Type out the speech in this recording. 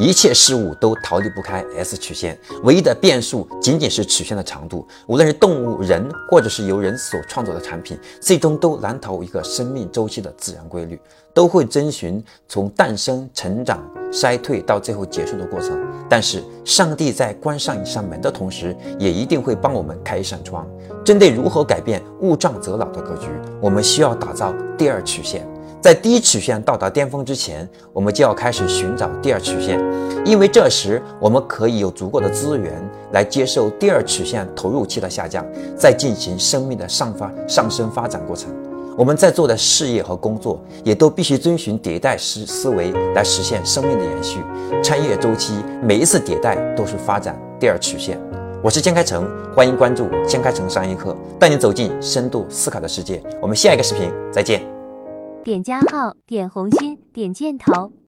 一切事物都逃离不开 S 曲线，唯一的变数仅仅是曲线的长度。无论是动物、人，或者是由人所创造的产品，最终都难逃一个生命周期的自然规律，都会遵循从诞生、成长、衰退到最后结束的过程。但是，上帝在关上一扇门的同时，也一定会帮我们开一扇窗。针对如何改变物壮则老的格局，我们需要打造第二曲线。在第一曲线到达巅峰之前，我们就要开始寻找第二曲线，因为这时我们可以有足够的资源来接受第二曲线投入期的下降，再进行生命的上发上升发展过程。我们在做的事业和工作也都必须遵循迭代思思维来实现生命的延续。穿越周期，每一次迭代都是发展第二曲线。我是江开成，欢迎关注江开成商业课，带你走进深度思考的世界。我们下一个视频再见。点加号，点红心，点箭头。